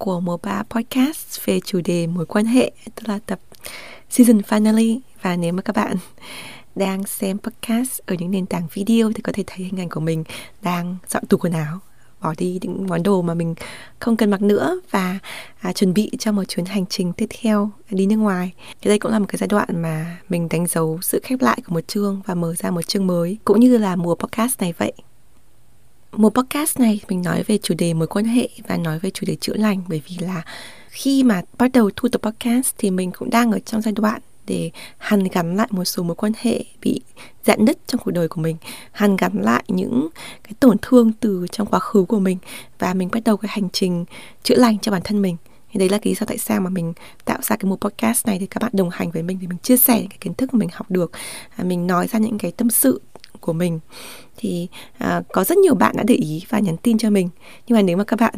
của mùa 3 podcast về chủ đề mối quan hệ, tức là tập season finale. Và nếu mà các bạn đang xem podcast ở những nền tảng video thì có thể thấy hình ảnh của mình đang dọn tủ quần áo bỏ đi những món đồ mà mình không cần mặc nữa và à, chuẩn bị cho một chuyến hành trình tiếp theo đi nước ngoài. Thì đây cũng là một cái giai đoạn mà mình đánh dấu sự khép lại của một chương và mở ra một chương mới cũng như là mùa podcast này vậy một podcast này mình nói về chủ đề mối quan hệ và nói về chủ đề chữa lành. Bởi vì là khi mà bắt đầu thu tập podcast thì mình cũng đang ở trong giai đoạn để hàn gắn lại một số mối quan hệ bị dạn nứt trong cuộc đời của mình hàn gắn lại những cái tổn thương từ trong quá khứ của mình và mình bắt đầu cái hành trình chữa lành cho bản thân mình. Thì đấy là lý do tại sao mà mình tạo ra cái một podcast này thì các bạn đồng hành với mình để mình chia sẻ cái kiến thức mà mình học được. À, mình nói ra những cái tâm sự của mình. Thì à, có rất nhiều bạn đã để ý và nhắn tin cho mình. Nhưng mà nếu mà các bạn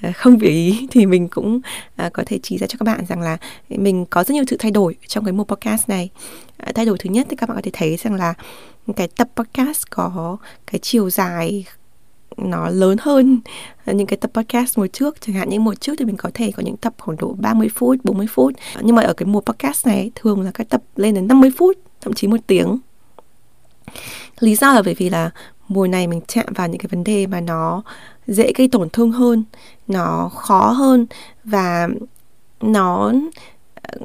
à, không để ý thì mình cũng à, có thể chỉ ra cho các bạn rằng là mình có rất nhiều sự thay đổi trong cái mùa podcast này. À, thay đổi thứ nhất thì các bạn có thể thấy rằng là cái tập podcast có cái chiều dài nó lớn hơn những cái tập podcast mùa trước. Chẳng hạn như mùa trước thì mình có thể có những tập khoảng độ 30 phút 40 phút. Nhưng mà ở cái mùa podcast này thường là các tập lên đến 50 phút thậm chí một tiếng lý do là bởi vì là mùa này mình chạm vào những cái vấn đề mà nó dễ gây tổn thương hơn nó khó hơn và nó ờ,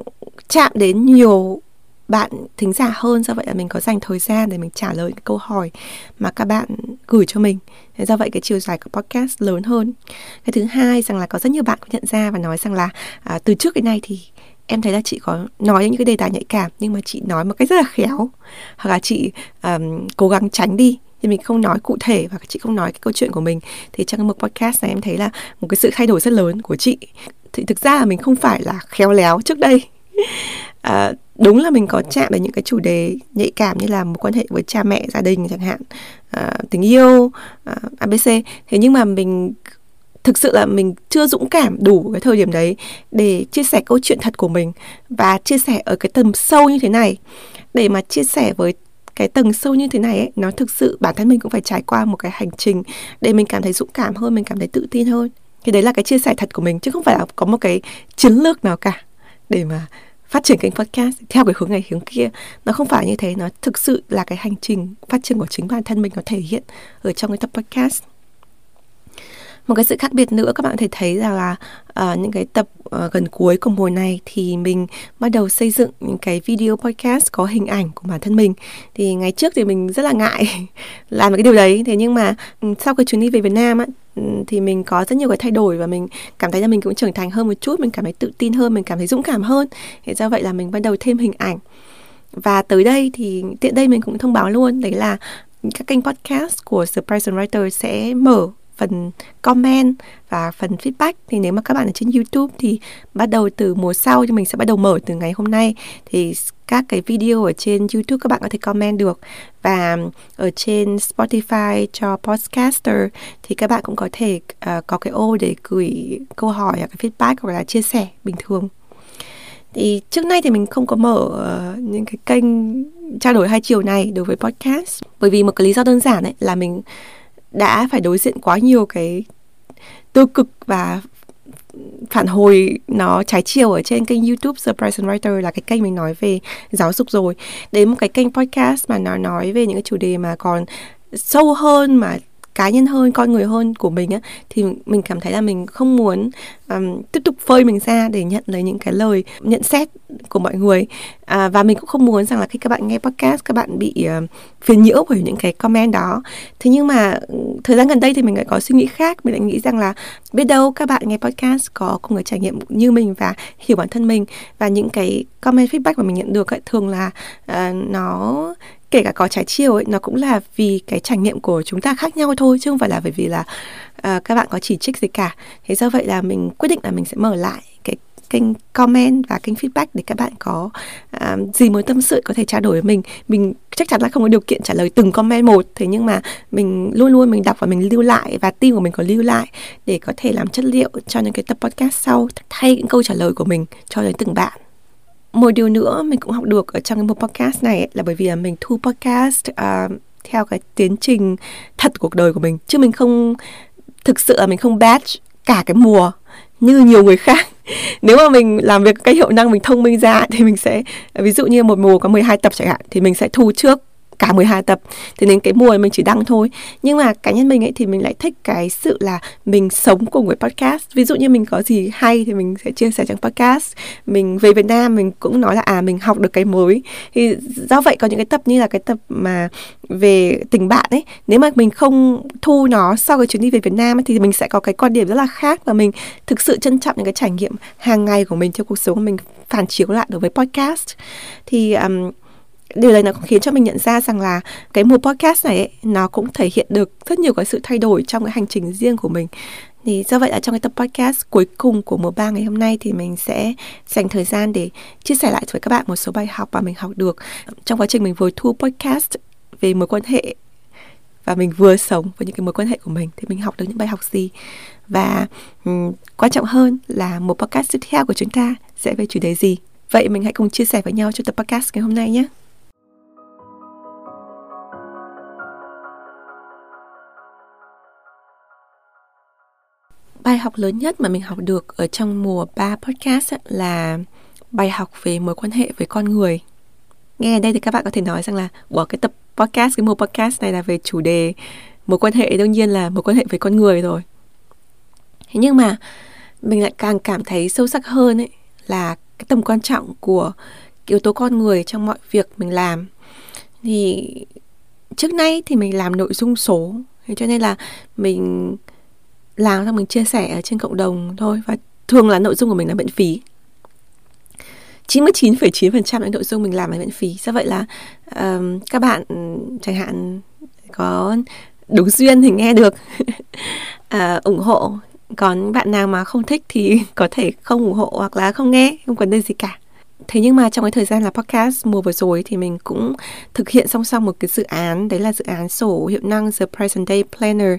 chạm đến nhiều bạn thính giả hơn. Do vậy là mình có dành thời gian để mình trả lời câu hỏi mà các bạn gửi cho mình. Do vậy cái chiều dài của podcast lớn hơn. Cái thứ hai rằng là có rất nhiều bạn cũng nhận ra và nói rằng là à, từ trước đến nay thì em thấy là chị có nói những cái đề tài nhạy cảm nhưng mà chị nói một cách rất là khéo. Hoặc là chị um, cố gắng tránh đi thì mình không nói cụ thể và chị không nói cái câu chuyện của mình. Thì trong cái mục podcast này em thấy là một cái sự thay đổi rất lớn của chị. Thì thực ra là mình không phải là khéo léo trước đây. À, đúng là mình có chạm đến những cái chủ đề nhạy cảm như là một quan hệ với cha mẹ gia đình chẳng hạn à, tình yêu à, abc thế nhưng mà mình thực sự là mình chưa dũng cảm đủ cái thời điểm đấy để chia sẻ câu chuyện thật của mình và chia sẻ ở cái tầm sâu như thế này. Để mà chia sẻ với cái tầng sâu như thế này ấy, nó thực sự bản thân mình cũng phải trải qua một cái hành trình để mình cảm thấy dũng cảm hơn mình cảm thấy tự tin hơn. Thì đấy là cái chia sẻ thật của mình chứ không phải là có một cái chiến lược nào cả để mà phát triển kênh podcast theo cái hướng này hướng kia. Nó không phải như thế nó thực sự là cái hành trình phát triển của chính bản thân mình nó thể hiện ở trong cái tập podcast một cái sự khác biệt nữa các bạn có thể thấy rằng là uh, những cái tập uh, gần cuối của mùa này thì mình bắt đầu xây dựng những cái video podcast có hình ảnh của bản thân mình. Thì ngày trước thì mình rất là ngại làm cái điều đấy. Thế nhưng mà ừ, sau cái chuyến đi về Việt Nam á ừ, thì mình có rất nhiều cái thay đổi và mình cảm thấy là mình cũng trưởng thành hơn một chút mình cảm thấy tự tin hơn mình cảm thấy dũng cảm hơn. Thế do vậy là mình bắt đầu thêm hình ảnh. Và tới đây thì tiện đây mình cũng thông báo luôn đấy là các kênh podcast của The Present Writer sẽ mở phần comment và phần feedback. Thì nếu mà các bạn ở trên YouTube thì bắt đầu từ mùa sau thì mình sẽ bắt đầu mở từ ngày hôm nay. Thì các cái video ở trên YouTube các bạn có thể comment được. Và ở trên Spotify cho podcaster thì các bạn cũng có thể uh, có cái ô để gửi câu hỏi hoặc cái feedback hoặc là chia sẻ bình thường. Thì trước nay thì mình không có mở uh, những cái kênh trao đổi hai chiều này đối với podcast. Bởi vì một cái lý do đơn giản ấy là mình đã phải đối diện quá nhiều cái tiêu cực và phản hồi nó trái chiều ở trên kênh YouTube Surprise and Writer là cái kênh mình nói về giáo dục rồi. Đến một cái kênh podcast mà nó nói về những cái chủ đề mà còn sâu hơn mà cá nhân hơn con người hơn của mình á thì mình cảm thấy là mình không muốn um, tiếp tục phơi mình ra để nhận lấy những cái lời nhận xét của mọi người. À, và mình cũng không muốn rằng là khi các bạn nghe podcast các bạn bị uh, phiền nhiễu bởi những cái comment đó. Thế nhưng mà thời gian gần đây thì mình lại có suy nghĩ khác mình lại nghĩ rằng là biết đâu các bạn nghe podcast có cùng cái trải nghiệm như mình và hiểu bản thân mình. Và những cái comment feedback mà mình nhận được ấy, thường là uh, nó kể cả có trái chiều ấy nó cũng là vì cái trải nghiệm của chúng ta khác nhau thôi chứ không phải là bởi vì là uh, các bạn có chỉ trích gì cả. Thế do vậy là mình quyết định là mình sẽ mở lại cái kênh comment và kênh feedback để các bạn có uh, gì mới tâm sự có thể trao đổi với mình. Mình chắc chắn là không có điều kiện trả lời từng comment một thế nhưng mà mình luôn luôn mình đọc và mình lưu lại và team của mình có lưu lại để có thể làm chất liệu cho những cái tập podcast sau thay những câu trả lời của mình cho đến từng bạn một điều nữa mình cũng học được ở trong cái một podcast này là bởi vì là mình thu podcast uh, theo cái tiến trình thật cuộc đời của mình. Chứ mình không thực sự là mình không batch cả cái mùa như nhiều người khác. Nếu mà mình làm việc cái hiệu năng mình thông minh ra thì mình sẽ ví dụ như một mùa có 12 tập chẳng hạn thì mình sẽ thu trước cả 12 tập thế nên cái mùa mình chỉ đăng thôi. Nhưng mà cá nhân mình ấy thì mình lại thích cái sự là mình sống cùng với podcast. Ví dụ như mình có gì hay thì mình sẽ chia sẻ trong podcast. Mình về Việt Nam mình cũng nói là à mình học được cái mới. Thì do vậy có những cái tập như là cái tập mà về tình bạn ấy nếu mà mình không thu nó sau cái chuyến đi về Việt Nam ấy, thì mình sẽ có cái quan điểm rất là khác và mình thực sự trân trọng những cái trải nghiệm hàng ngày của mình trong cuộc sống của mình phản chiếu lại đối với podcast. Thì um, điều này nó cũng khiến cho mình nhận ra rằng là cái mùa podcast này ấy, nó cũng thể hiện được rất nhiều cái sự thay đổi trong cái hành trình riêng của mình. Thì do vậy là trong cái tập podcast cuối cùng của mùa 3 ngày hôm nay thì mình sẽ dành thời gian để chia sẻ lại với các bạn một số bài học mà mình học được trong quá trình mình vừa thu podcast về mối quan hệ và mình vừa sống với những cái mối quan hệ của mình thì mình học được những bài học gì. Và um, quan trọng hơn là một podcast tiếp theo của chúng ta sẽ về chủ đề gì. Vậy mình hãy cùng chia sẻ với nhau trong tập podcast ngày hôm nay nhé. Bài học lớn nhất mà mình học được ở trong mùa 3 podcast là bài học về mối quan hệ với con người. Nghe ở đây thì các bạn có thể nói rằng là của cái tập podcast, cái mùa podcast này là về chủ đề mối quan hệ đương nhiên là mối quan hệ với con người rồi. Thế nhưng mà mình lại càng cảm thấy sâu sắc hơn ấy là cái tầm quan trọng của yếu tố con người trong mọi việc mình làm. Thì trước nay thì mình làm nội dung số, thế cho nên là mình làm xong mình chia sẻ ở trên cộng đồng thôi. Và thường là nội dung của mình là miễn phí. 99,9% những nội dung mình làm là miễn phí. Do vậy là um, các bạn ừ, chẳng hạn có đúng duyên thì nghe được. Uh, ủng hộ. Còn bạn nào mà không thích thì có thể không ủng hộ hoặc là không nghe không vấn đề gì cả. Thế nhưng mà trong cái thời gian là podcast mùa vừa rồi thì mình cũng thực hiện song song một cái dự án. Đấy là dự án sổ hiệu năng The Present Day Planner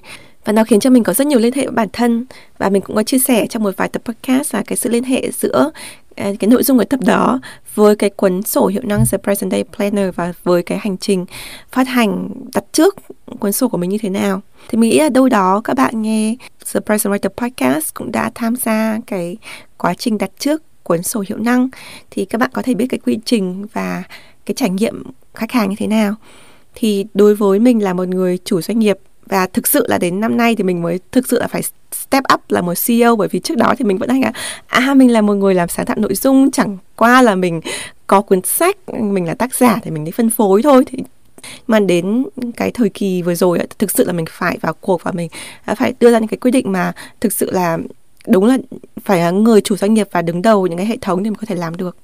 và nó khiến cho mình có rất nhiều liên hệ với bản thân. Và mình cũng có chia sẻ trong một vài tập podcast là cái sự liên hệ giữa à, cái nội dung của tập đó với cái cuốn sổ hiệu năng The Present Day Planner và với cái hành trình phát hành đặt trước cuốn sổ của mình như thế nào. Thì mình nghĩ là đâu đó các bạn nghe The Present Writer Podcast cũng đã tham gia cái quá trình đặt trước cuốn sổ hiệu năng. Thì các bạn có thể biết cái quy trình và cái trải nghiệm khách hàng như thế nào. Thì đối với mình là một người chủ doanh nghiệp và thực sự là đến năm nay thì mình mới thực sự là phải step up là một CEO bởi vì trước đó thì mình vẫn hay là à mình là một người làm sáng tạo nội dung chẳng qua là mình có cuốn sách mình là tác giả thì mình đi phân phối thôi. Thì mà đến cái thời kỳ vừa rồi thực sự là mình phải vào cuộc và mình à, phải đưa ra những cái quyết định mà thực sự là đúng là phải là người chủ doanh nghiệp và đứng đầu những cái hệ thống thì mình có thể làm được.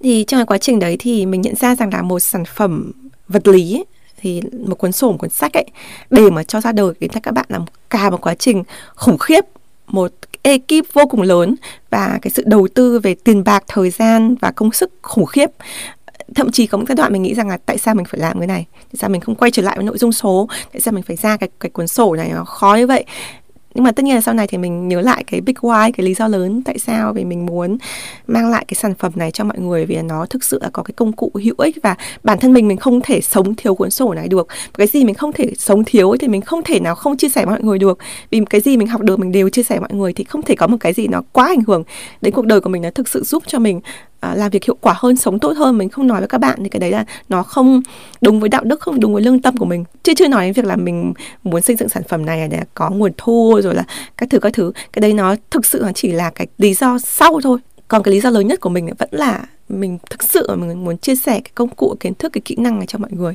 Thì trong cái quá trình đấy thì mình nhận ra rằng là một sản phẩm vật lý ấy, thì một cuốn sổ, một cuốn sách ấy, để mà cho ra đời. Thì các bạn là cả một quá trình khủng khiếp, một ekip vô cùng lớn và cái sự đầu tư về tiền bạc, thời gian và công sức khủng khiếp. Thậm chí có một giai đoạn mình nghĩ rằng là tại sao mình phải làm cái này? Tại sao mình không quay trở lại với nội dung số? Tại sao mình phải ra cái cái cuốn sổ này nó khó như vậy? Nhưng mà tất nhiên là sau này thì mình nhớ lại cái big why, cái lý do lớn tại sao vì mình muốn mang lại cái sản phẩm này cho mọi người vì nó thực sự là có cái công cụ hữu ích và bản thân mình mình không thể sống thiếu cuốn sổ này được. Cái gì mình không thể sống thiếu thì mình không thể nào không chia sẻ với mọi người được. Vì cái gì mình học được, mình đều chia sẻ với mọi người thì không thể có một cái gì nó quá ảnh hưởng đến cuộc đời của mình, nó thực sự giúp cho mình à, làm việc hiệu quả hơn sống tốt hơn mình không nói với các bạn thì cái đấy là nó không đúng với đạo đức không đúng với lương tâm của mình. Chứ chưa nói đến việc là mình muốn xây dựng sản phẩm này để có nguồn thu rồi là các thứ các thứ. Cái đấy nó thực sự nó chỉ là cái lý do sau thôi. Còn cái lý do lớn nhất của mình vẫn là mình thực sự mình muốn chia sẻ cái công cụ kiến thức cái kỹ năng này cho mọi người.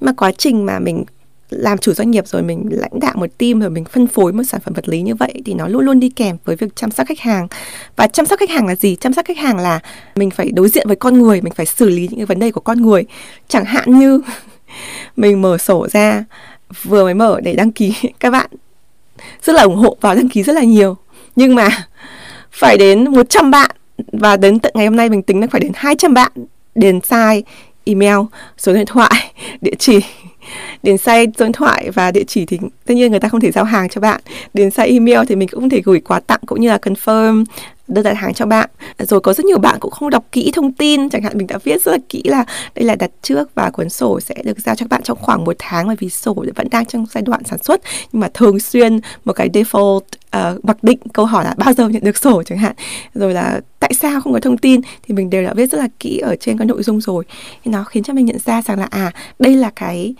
Mà quá trình mà mình làm chủ doanh nghiệp rồi mình lãnh đạo một team rồi mình phân phối một sản phẩm vật lý như vậy thì nó luôn luôn đi kèm với việc chăm sóc khách hàng. Và chăm sóc khách hàng là gì? Chăm sóc khách hàng là mình phải đối diện với con người mình phải xử lý những cái vấn đề của con người. Chẳng hạn như mình mở sổ ra vừa mới mở để đăng ký các bạn rất là ủng hộ vào đăng ký rất là nhiều. Nhưng mà phải đến 100 bạn và đến tận ngày hôm nay mình tính là phải đến 200 bạn điền sai email, số điện thoại, địa chỉ đến xe số điện thoại và địa chỉ thì tất nhiên người ta không thể giao hàng cho bạn. Đến xe email thì mình cũng không thể gửi quà tặng cũng như là confirm đơn đặt hàng cho bạn. Rồi có rất nhiều bạn cũng không đọc kỹ thông tin chẳng hạn mình đã viết rất là kỹ là đây là đặt trước và cuốn sổ sẽ được giao cho các bạn trong khoảng một tháng bởi vì sổ vẫn đang trong giai đoạn sản xuất. Nhưng mà thường xuyên một cái default uh, mặc định câu hỏi là bao giờ nhận được sổ chẳng hạn. Rồi là tại sao không có thông tin thì mình đều đã viết rất là kỹ ở trên cái nội dung rồi. Thì nó khiến cho mình nhận ra rằng là à đây là cái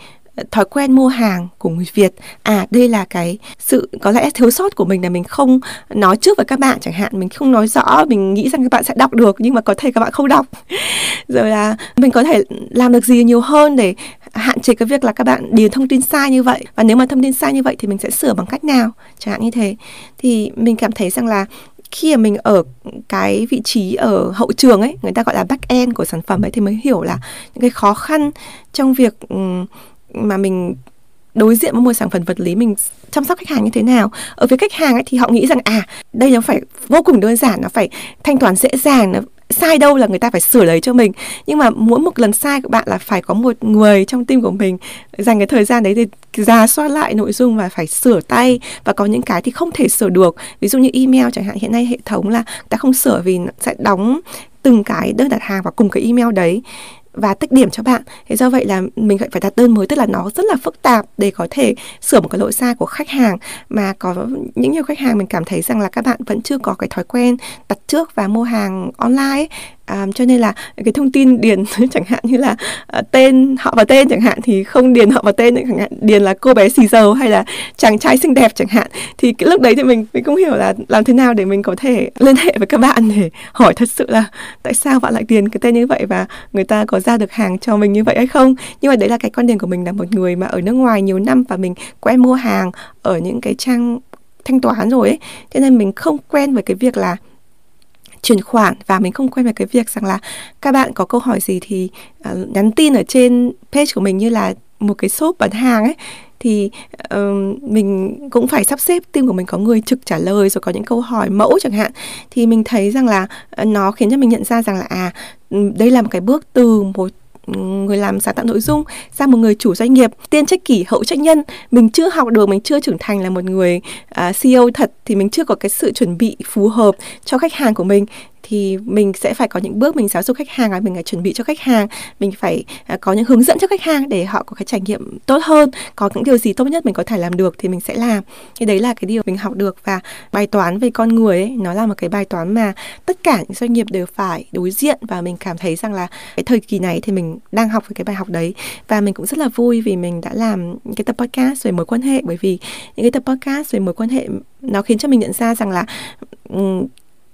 thói quen mua hàng của người Việt. À đây là cái sự, có lẽ thiếu sót của mình là mình không nói trước với các bạn chẳng hạn. Mình không nói rõ, mình nghĩ rằng các bạn sẽ đọc được, nhưng mà có thể các bạn không đọc. Rồi là mình có thể làm được gì nhiều hơn để hạn chế cái việc là các bạn điền thông tin sai như vậy. Và nếu mà thông tin sai như vậy thì mình sẽ sửa bằng cách nào? Chẳng hạn như thế. Thì mình cảm thấy rằng là khi mà mình ở cái vị trí ở hậu trường ấy, người ta gọi là back end của sản phẩm ấy, thì mới hiểu là những cái khó khăn trong việc mà mình đối diện với một sản phẩm vật lý mình chăm sóc khách hàng như thế nào. Ở phía khách hàng ấy thì họ nghĩ rằng à đây nó phải vô cùng đơn giản, nó phải thanh toán dễ dàng, nó sai đâu là người ta phải sửa lấy cho mình. Nhưng mà mỗi một lần sai của bạn là phải có một người trong team của mình dành cái thời gian đấy để ra soát lại nội dung và phải sửa tay và có những cái thì không thể sửa được. Ví dụ như email chẳng hạn, hiện nay hệ thống là ta không sửa vì sẽ đóng từng cái đơn đặt hàng vào cùng cái email đấy và tích điểm cho bạn. Thế do vậy là mình phải đặt đơn mới tức là nó rất là phức tạp để có thể sửa một cái lỗi sai của khách hàng mà có những nhiều khách hàng mình cảm thấy rằng là các bạn vẫn chưa có cái thói quen đặt trước và mua hàng online ấy, À, cho nên là cái thông tin điền chẳng hạn như là uh, tên họ và tên chẳng hạn thì không điền họ và tên chẳng hạn điền là cô bé xì dầu hay là chàng trai xinh đẹp chẳng hạn. Thì cái lúc đấy thì mình mình không hiểu là làm thế nào để mình có thể liên hệ với các bạn để hỏi thật sự là tại sao bạn lại điền cái tên như vậy và người ta có ra được hàng cho mình như vậy hay không. Nhưng mà đấy là cái quan điểm của mình là một người mà ở nước ngoài nhiều năm và mình quen mua hàng ở những cái trang thanh toán rồi ấy. Cho nên mình không quen với cái việc là chuyển khoản và mình không quen với cái việc rằng là các bạn có câu hỏi gì thì uh, nhắn tin ở trên page của mình như là một cái shop bán hàng ấy. Thì uh, mình cũng phải sắp xếp team của mình có người trực trả lời rồi có những câu hỏi mẫu chẳng hạn. Thì mình thấy rằng là uh, nó khiến cho mình nhận ra rằng là à ừ, đây là một cái bước từ một người làm sáng tạo nội dung sang một người chủ doanh nghiệp tiên trách kỷ hậu trách nhân. Mình chưa học được mình chưa trưởng thành là một người à, uh, CEO thật thì mình chưa có cái sự chuẩn bị phù hợp cho khách hàng của mình thì mình sẽ phải có những bước mình giáo dục khách hàng và mình phải chuẩn bị cho khách hàng. Mình phải à, có những hướng dẫn cho khách hàng để họ có cái trải nghiệm tốt hơn, có những điều gì tốt nhất mình có thể làm được thì mình sẽ làm. Thì đấy là cái điều mình học được và bài toán về con người ấy, nó là một cái bài toán mà tất cả những doanh nghiệp đều phải đối diện và mình cảm thấy rằng là cái thời kỳ này thì mình đang học về cái bài học đấy. Và mình cũng rất là vui vì mình đã làm cái tập podcast về mối quan hệ bởi vì những cái tập podcast về mối quan hệ nó khiến cho mình nhận ra rằng là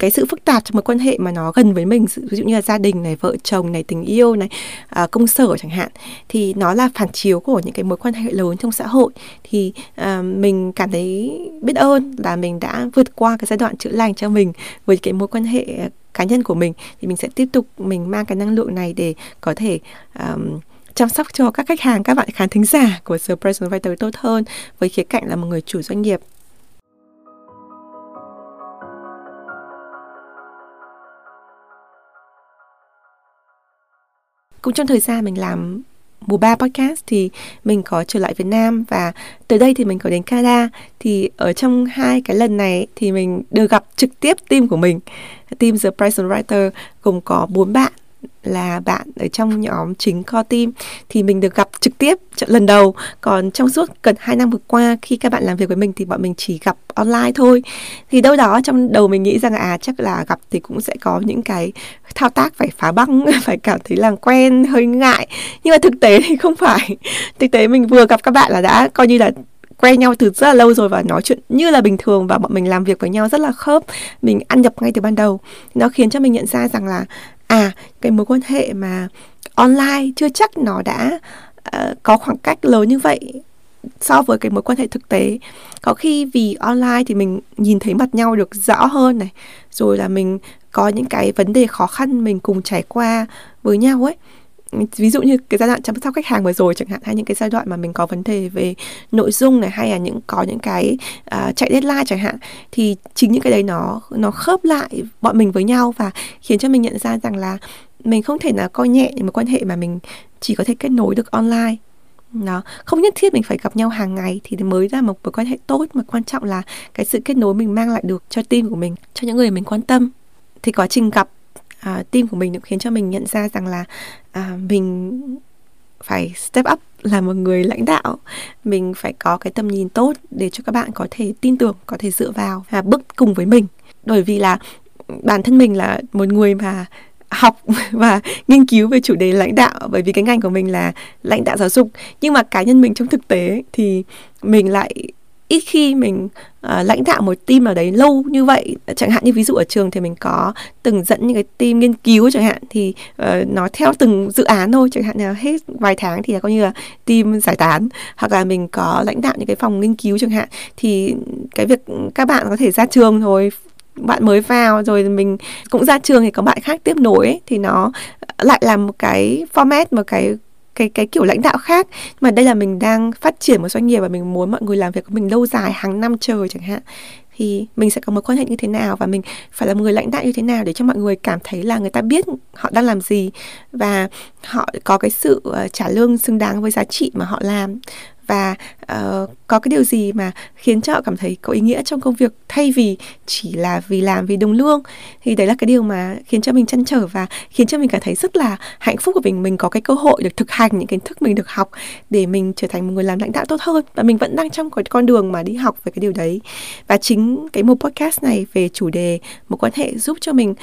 cái sự phức tạp trong mối quan hệ mà nó gần với mình ví dụ như là gia đình này vợ chồng này tình yêu này à, công sở chẳng hạn thì nó là phản chiếu của những cái mối quan hệ lớn trong xã hội. Thì à, mình cảm thấy biết ơn là mình đã vượt qua cái giai đoạn chữa lành cho mình với cái mối quan hệ à, cá nhân của mình. Thì mình sẽ tiếp tục mình mang cái năng lượng này để có thể um, chăm sóc cho các khách hàng các bạn khán thính giả của The Personal Writer tốt hơn. Với khía cạnh là một người chủ doanh nghiệp cũng trong thời gian mình làm mùa ba podcast thì mình có trở lại Việt Nam và tới đây thì mình có đến Canada. Thì ở trong hai cái lần này thì mình được gặp trực tiếp team của mình, team The Price Writer, gồm có bốn bạn là bạn ở trong nhóm chính co team thì mình được gặp trực tiếp lần đầu. Còn trong suốt gần 2 năm vừa qua, khi các bạn làm việc với mình thì bọn mình chỉ gặp online thôi. Thì đâu đó trong đầu mình nghĩ rằng à chắc là gặp thì cũng sẽ có những cái thao tác phải phá băng, phải cảm thấy làm quen, hơi ngại. Nhưng mà thực tế thì không phải. Thực tế mình vừa gặp các bạn là đã coi như là quen nhau từ rất là lâu rồi và nói chuyện như là bình thường và bọn mình làm việc với nhau rất là khớp. Mình ăn nhập ngay từ ban đầu. Nó khiến cho mình nhận ra rằng là à cái mối quan hệ mà online chưa chắc nó đã uh, có khoảng cách lớn như vậy so với cái mối quan hệ thực tế. Có khi vì online thì mình nhìn thấy mặt nhau được rõ hơn này rồi là mình có những cái vấn đề khó khăn mình cùng trải qua với nhau ấy ví dụ như cái giai đoạn chăm sóc khách hàng vừa rồi chẳng hạn hay những cái giai đoạn mà mình có vấn đề về nội dung này hay là những có những cái uh, chạy deadline chẳng hạn thì chính những cái đấy nó nó khớp lại bọn mình với nhau và khiến cho mình nhận ra rằng là mình không thể nào coi nhẹ những mối quan hệ mà mình chỉ có thể kết nối được online. Nó không nhất thiết mình phải gặp nhau hàng ngày thì mới ra một mối quan hệ tốt mà quan trọng là cái sự kết nối mình mang lại được cho team của mình cho những người mình quan tâm. Thì quá trình gặp À, uh, team của mình cũng khiến cho mình nhận ra rằng là uh, mình phải step up là một người lãnh đạo. Mình phải có cái tầm nhìn tốt để cho các bạn có thể tin tưởng có thể dựa vào và bước cùng với mình. Bởi vì là bản thân mình là một người mà học và nghiên cứu về chủ đề lãnh đạo bởi vì cái ngành của mình là lãnh đạo giáo dục. Nhưng mà cá nhân mình trong thực tế thì mình lại ít khi mình uh, lãnh đạo một team nào đấy lâu như vậy. Chẳng hạn như ví dụ ở trường thì mình có từng dẫn những cái team nghiên cứu chẳng hạn thì uh, nó theo từng dự án thôi. Chẳng hạn là hết vài tháng thì là coi như là team giải tán. Hoặc là mình có lãnh đạo những cái phòng nghiên cứu chẳng hạn thì cái việc các bạn có thể ra trường rồi bạn mới vào rồi mình cũng ra trường thì có bạn khác tiếp nối ấy, thì nó lại là một cái format một cái cái cái kiểu lãnh đạo khác. Mà đây là mình đang phát triển một doanh nghiệp và mình muốn mọi người làm việc của mình lâu dài, hàng năm trời chẳng hạn thì mình sẽ có mối quan hệ như thế nào và mình phải là một người lãnh đạo như thế nào để cho mọi người cảm thấy là người ta biết họ đang làm gì và họ có cái sự ờ, trả lương xứng đáng với giá trị mà họ làm. Và uh, có cái điều gì mà khiến cho họ cảm thấy có ý nghĩa trong công việc thay vì chỉ là vì làm vì đồng lương? Thì đấy là cái điều mà khiến cho mình chăn trở và khiến cho mình cảm thấy rất là hạnh phúc của mình. Mình có cái cơ hội được thực hành những kiến thức mình được học để mình trở thành một người làm lãnh đạo tốt hơn. Và mình vẫn đang trong cái con đường mà đi học về cái điều đấy. Và chính cái một podcast này về chủ đề một quan hệ giúp cho mình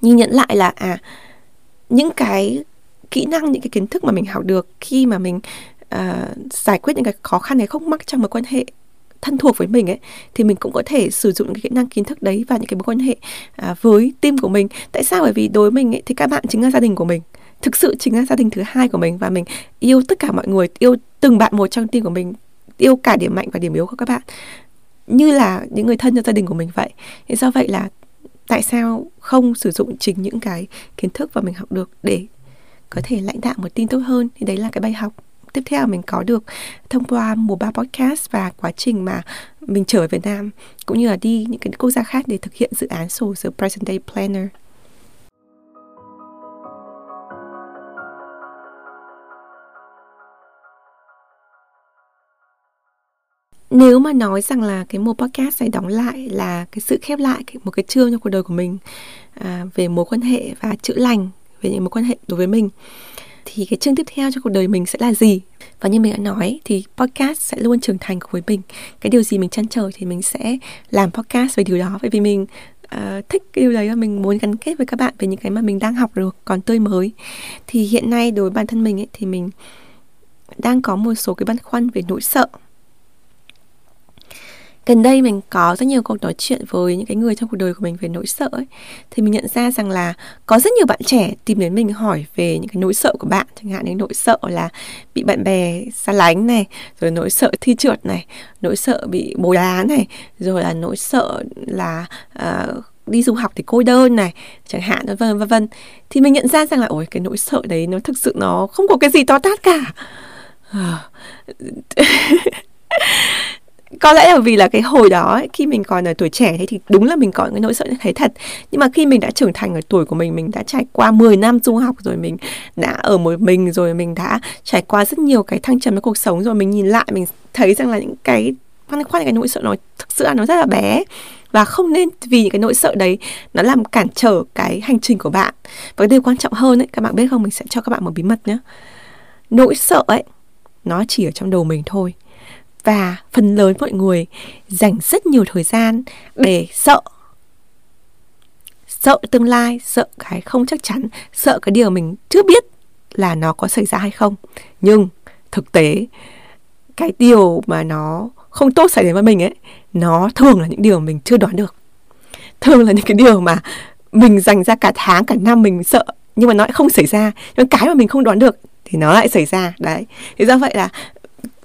nhìn nhận lại là à những cái kỹ năng những cái kiến thức mà mình học được khi mà mình uh, giải quyết những cái khó khăn này không mắc trong mối quan hệ thân thuộc với mình ấy thì mình cũng có thể sử dụng những cái kỹ năng kiến thức đấy và những cái mối quan hệ à, với team của mình. Tại sao? Bởi vì đối với mình ấy, thì các bạn chính là gia đình của mình. Thực sự chính là gia đình thứ hai của mình và mình yêu tất cả mọi người yêu từng bạn một trong team của mình yêu cả điểm mạnh và điểm yếu của các bạn như là những người thân trong gia đình của mình vậy thì do vậy là tại sao không sử dụng chính những cái kiến thức mà mình học được để có thể lãnh đạo một tin tốt hơn thì đấy là cái bài học tiếp theo mình có được thông qua mùa ba podcast và quá trình mà mình trở về Việt Nam, cũng như là đi những cái quốc gia khác để thực hiện dự án sổ The Present Day Planner. Nếu mà nói rằng là cái mùa podcast này đóng lại là cái sự khép lại một cái chương trong cuộc đời của mình à, về mối quan hệ và chữa lành về những mối quan hệ đối với mình thì cái chương tiếp theo cho cuộc đời mình sẽ là gì? Và như mình đã nói thì podcast sẽ luôn trưởng thành cùng với mình. Cái điều gì mình chăn trở thì mình sẽ làm podcast về điều đó. Bởi vì mình uh, thích cái điều đấy và mình muốn gắn kết với các bạn về những cái mà mình đang học được còn tươi mới. Thì hiện nay đối với bản thân mình ấy, thì mình đang có một số cái băn khoăn về nỗi sợ gần đây mình có rất nhiều cuộc nói chuyện với những cái người trong cuộc đời của mình về nỗi sợ ấy. Thì mình nhận ra rằng là có rất nhiều bạn trẻ tìm đến mình hỏi về những cái nỗi sợ của bạn. Chẳng hạn như nỗi sợ là bị bạn bè xa lánh này rồi nỗi sợ thi trượt này nỗi sợ bị bố đá này rồi là nỗi sợ là uh, đi du học thì cô đơn này chẳng hạn vân vân vân vân. Thì mình nhận ra rằng là ôi cái nỗi sợ đấy nó thực sự nó không có cái gì to tát cả. có lẽ là vì là cái hồi đó ấy, khi mình còn ở tuổi trẻ thì đúng là mình có cái nỗi sợ như thế thật. Nhưng mà khi mình đã trưởng thành ở tuổi của mình mình đã trải qua 10 năm du học rồi mình đã ở một mình rồi mình đã trải qua rất nhiều cái thăng trầm trong cuộc sống rồi mình nhìn lại mình thấy rằng là những cái khoan khoan cái nỗi sợ nó thực sự là nó rất là bé. Và không nên vì những cái nỗi sợ đấy nó làm cản trở cái hành trình của bạn. Và cái điều quan trọng hơn ấy các bạn biết không? Mình sẽ cho các bạn một bí mật nhé nỗi sợ ấy nó chỉ ở trong đầu mình thôi và phần lớn mọi người dành rất nhiều thời gian để sợ. Sợ tương lai, sợ cái không chắc chắn, sợ cái điều mình chưa biết là nó có xảy ra hay không. Nhưng thực tế, cái điều mà nó không tốt xảy đến với mình ấy, nó thường là những điều mình chưa đoán được. Thường là những cái điều mà mình dành ra cả tháng, cả năm mình sợ, nhưng mà nó lại không xảy ra. Nhưng cái mà mình không đoán được thì nó lại xảy ra. Đấy. Thì do vậy là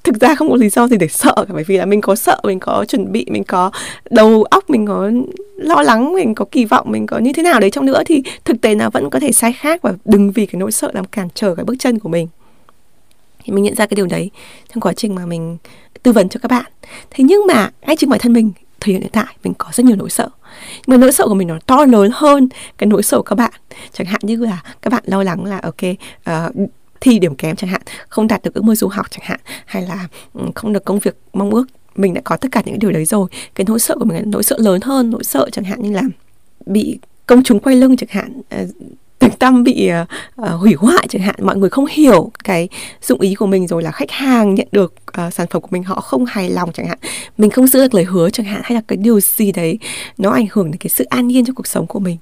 thực ra không có lý do gì để sợ cả bởi vì là mình có sợ mình có chuẩn bị mình có đầu óc mình có lo lắng mình có kỳ vọng mình có như thế nào đấy. Trong nữa thì thực tế là vẫn có thể sai khác và đừng vì cái nỗi sợ làm cản trở cái bước chân của mình. Thì mình nhận ra cái điều đấy trong quá trình mà mình tư vấn cho các bạn. Thế nhưng mà ngay chính bản thân mình thời hiện tại mình có rất nhiều nỗi sợ. Nhưng mà nỗi sợ của mình nó to lớn hơn cái nỗi sợ của các bạn. Chẳng hạn như là các bạn lo lắng là ok uh, thi điểm kém chẳng hạn, không đạt được ước mơ du học chẳng hạn, hay là ừ, không được công việc mong ước, mình đã có tất cả những điều đấy rồi, cái nỗi sợ của mình là nỗi sợ lớn hơn, nỗi sợ chẳng hạn như là bị công chúng quay lưng chẳng hạn ờ, tiếng tâm bị uh, hủy hoại chẳng hạn. Mọi người không hiểu cái dụng ý của mình rồi là khách hàng nhận được uh, sản phẩm của mình họ không hài lòng chẳng hạn. Mình không giữ được lời hứa chẳng hạn hay là cái điều gì đấy nó ảnh hưởng đến cái sự an yên trong cuộc sống của mình.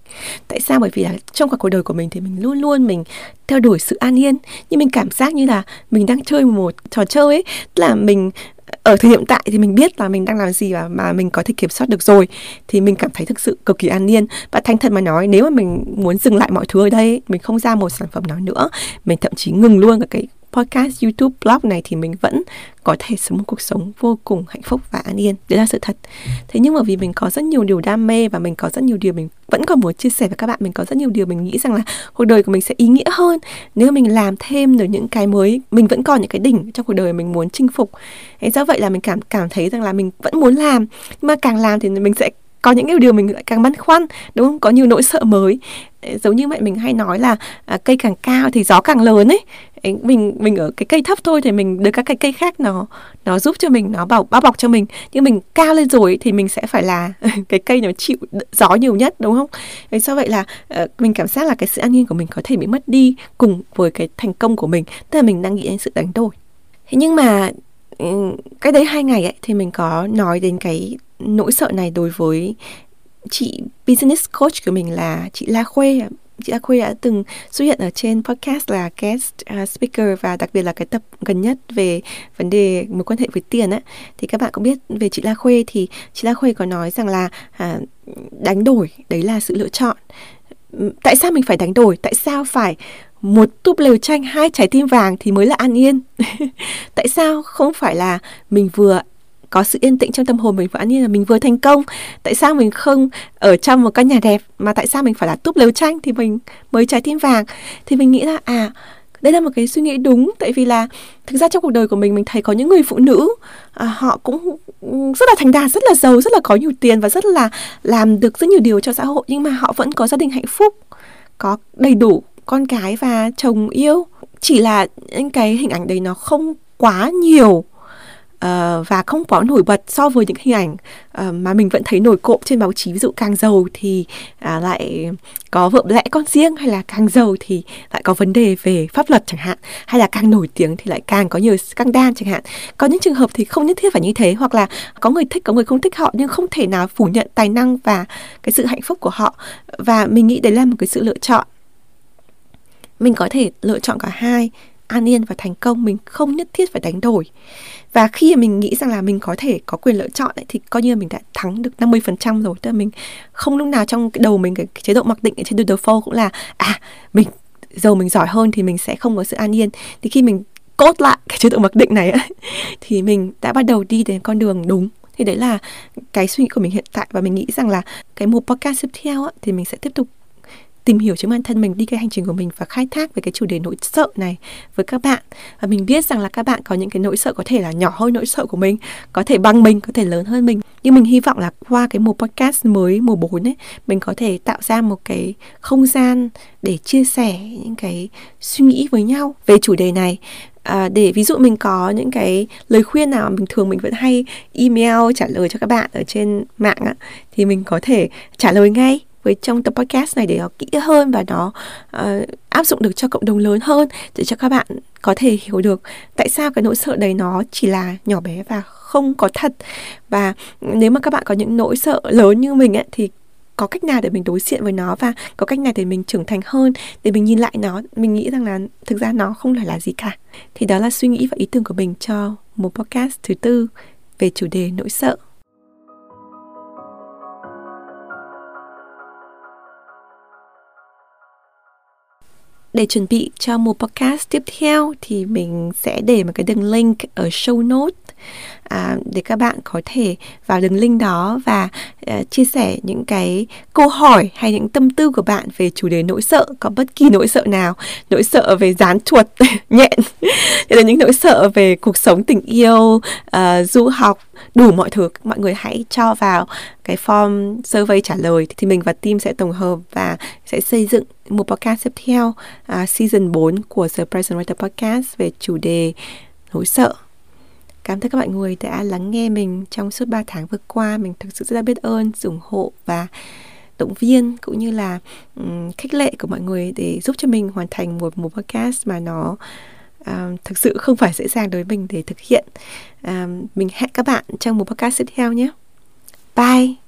Tại sao? Bởi vì là trong cả cuộc đời của mình thì mình luôn luôn mình theo đuổi sự an yên nhưng mình cảm giác như là mình đang chơi một trò chơi ấy là mình ở thời điểm tại thì mình biết là mình đang làm gì và mà mình có thể kiểm soát được rồi. Thì mình cảm thấy thực sự cực kỳ an yên và thành thật mà nói, nếu mà mình muốn dừng lại mọi thứ ở đây mình không ra một sản phẩm nào nữa, mình thậm chí ngừng luôn cái podcast, YouTube, blog này thì mình vẫn có thể sống một cuộc sống vô cùng hạnh phúc và an yên. Đấy là sự thật. Thế nhưng mà vì mình có rất nhiều điều đam mê và mình có rất nhiều điều mình vẫn còn muốn chia sẻ với các bạn, mình có rất nhiều điều mình nghĩ rằng là cuộc đời của mình sẽ ý nghĩa hơn nếu mình làm thêm được những cái mới. Mình vẫn còn những cái đỉnh trong cuộc đời mình muốn chinh phục. Thế do vậy là mình cảm cảm thấy rằng là mình vẫn muốn làm, nhưng mà càng làm thì mình sẽ có những cái điều mình lại càng băn khoăn đúng không có nhiều nỗi sợ mới giống như vậy mình hay nói là à, cây càng cao thì gió càng lớn ấy mình mình ở cái cây thấp thôi thì mình được các cái cây khác nó nó giúp cho mình nó bảo bao bọc cho mình. Nhưng mình cao lên rồi thì mình sẽ phải là cái cây nó chịu gió nhiều nhất đúng không? Vì sao vậy là uh, mình cảm giác là cái sự an nhiên của mình có thể bị mất đi cùng với cái thành công của mình. Tức là mình đang nghĩ đến sự đánh đổi. Thế nhưng mà ừ, cái đấy hai ngày ấy thì mình có nói đến cái nỗi sợ này đối với chị business coach của mình là chị La Khuê chị La Khuê đã từng xuất hiện ở trên podcast là guest uh, speaker và đặc biệt là cái tập gần nhất về vấn đề mối quan hệ với tiền á. Thì các bạn cũng biết về chị La Khuê thì chị La Khuê có nói rằng là à, đánh đổi đấy là sự lựa chọn. Tại sao mình phải đánh đổi? Tại sao phải một túp lều tranh hai trái tim vàng thì mới là an yên? Tại sao không phải là mình vừa có sự yên tĩnh trong tâm hồn mình và như là mình vừa thành công. Tại sao mình không ở trong một căn nhà đẹp mà tại sao mình phải là túp lều tranh thì mình mới trái tim vàng? Thì mình nghĩ là à đây là một cái suy nghĩ đúng tại vì là thực ra trong cuộc đời của mình mình thấy có những người phụ nữ à, họ cũng rất là thành đạt rất là giàu rất là có nhiều tiền và rất là làm được rất nhiều điều cho xã hội nhưng mà họ vẫn có gia đình hạnh phúc có đầy đủ con cái và chồng yêu. Chỉ là những cái hình ảnh đấy nó không quá nhiều. Uh, và không quá nổi bật so với những hình ảnh uh, mà mình vẫn thấy nổi cộm trên báo chí. Ví dụ càng giàu thì uh, lại có vợ lẽ con riêng hay là càng giàu thì lại có vấn đề về pháp luật chẳng hạn. Hay là càng nổi tiếng thì lại càng có nhiều scandal chẳng hạn. Có những trường hợp thì không nhất thiết phải như thế hoặc là có người thích có người không thích họ nhưng không thể nào phủ nhận tài năng và cái sự hạnh phúc của họ. Và mình nghĩ đấy là một cái sự lựa chọn. Mình có thể lựa chọn cả hai an yên và thành công mình không nhất thiết phải đánh đổi. Và khi mình nghĩ rằng là mình có thể có quyền lựa chọn ấy, thì coi như mình đã thắng được 50% rồi. Tức là mình không lúc nào trong cái đầu mình cái, chế độ mặc định ở trên default cũng là à mình giàu mình giỏi hơn thì mình sẽ không có sự an yên. Thì khi mình cốt lại cái chế độ mặc định này ấy, thì mình đã bắt đầu đi đến con đường đúng. Thì đấy là cái suy nghĩ của mình hiện tại. Và mình nghĩ rằng là cái mục podcast tiếp theo ấy, thì mình sẽ tiếp tục tìm hiểu chính bản thân mình đi cái hành trình của mình và khai thác về cái chủ đề nỗi sợ này với các bạn. Và mình biết rằng là các bạn có những cái nỗi sợ có thể là nhỏ hơn nỗi sợ của mình có thể bằng mình có thể lớn hơn mình. Nhưng mình hy vọng là qua cái mùa podcast mới mùa 4 ấy mình có thể tạo ra một cái không gian để chia sẻ những cái suy nghĩ với nhau về chủ đề này. À, để ví dụ mình có những cái lời khuyên nào bình thường mình vẫn hay email trả lời cho các bạn ở trên mạng á, thì mình có thể trả lời ngay với trong tập podcast này để nó kỹ hơn và nó uh, áp dụng được cho cộng đồng lớn hơn để cho các bạn có thể hiểu được tại sao cái nỗi sợ đấy nó chỉ là nhỏ bé và không có thật. Và nếu mà các bạn có những nỗi sợ lớn như mình ấy, thì có cách nào để mình đối diện với nó và có cách nào để mình trưởng thành hơn để mình nhìn lại nó mình nghĩ rằng là thực ra nó không phải là gì cả. Thì đó là suy nghĩ và ý tưởng của mình cho một podcast thứ tư về chủ đề nỗi sợ. Để chuẩn bị cho một podcast tiếp theo thì mình sẽ để một cái đường link ở show note à, để các bạn có thể vào đường link đó và à, chia sẻ những cái câu hỏi hay những tâm tư của bạn về chủ đề nỗi sợ. Có bất kỳ nỗi sợ nào? Nỗi sợ về dán chuột nhện hay là những nỗi sợ về cuộc sống tình yêu à, du học đủ mọi thứ. Mọi người hãy cho vào cái form survey trả lời thì mình và team sẽ tổng hợp và sẽ xây dựng một podcast tiếp theo uh, season 4 của The Present Writer Podcast về chủ đề nỗi sợ. Cảm ơn các bạn người đã lắng nghe mình trong suốt 3 tháng vừa qua. Mình thực sự rất là biết ơn, ủng hộ và động viên cũng như là um, khích lệ của mọi người để giúp cho mình hoàn thành một một podcast mà nó um, thực sự không phải dễ dàng đối với mình để thực hiện. Um, mình hẹn các bạn trong một podcast tiếp theo nhé. Bye!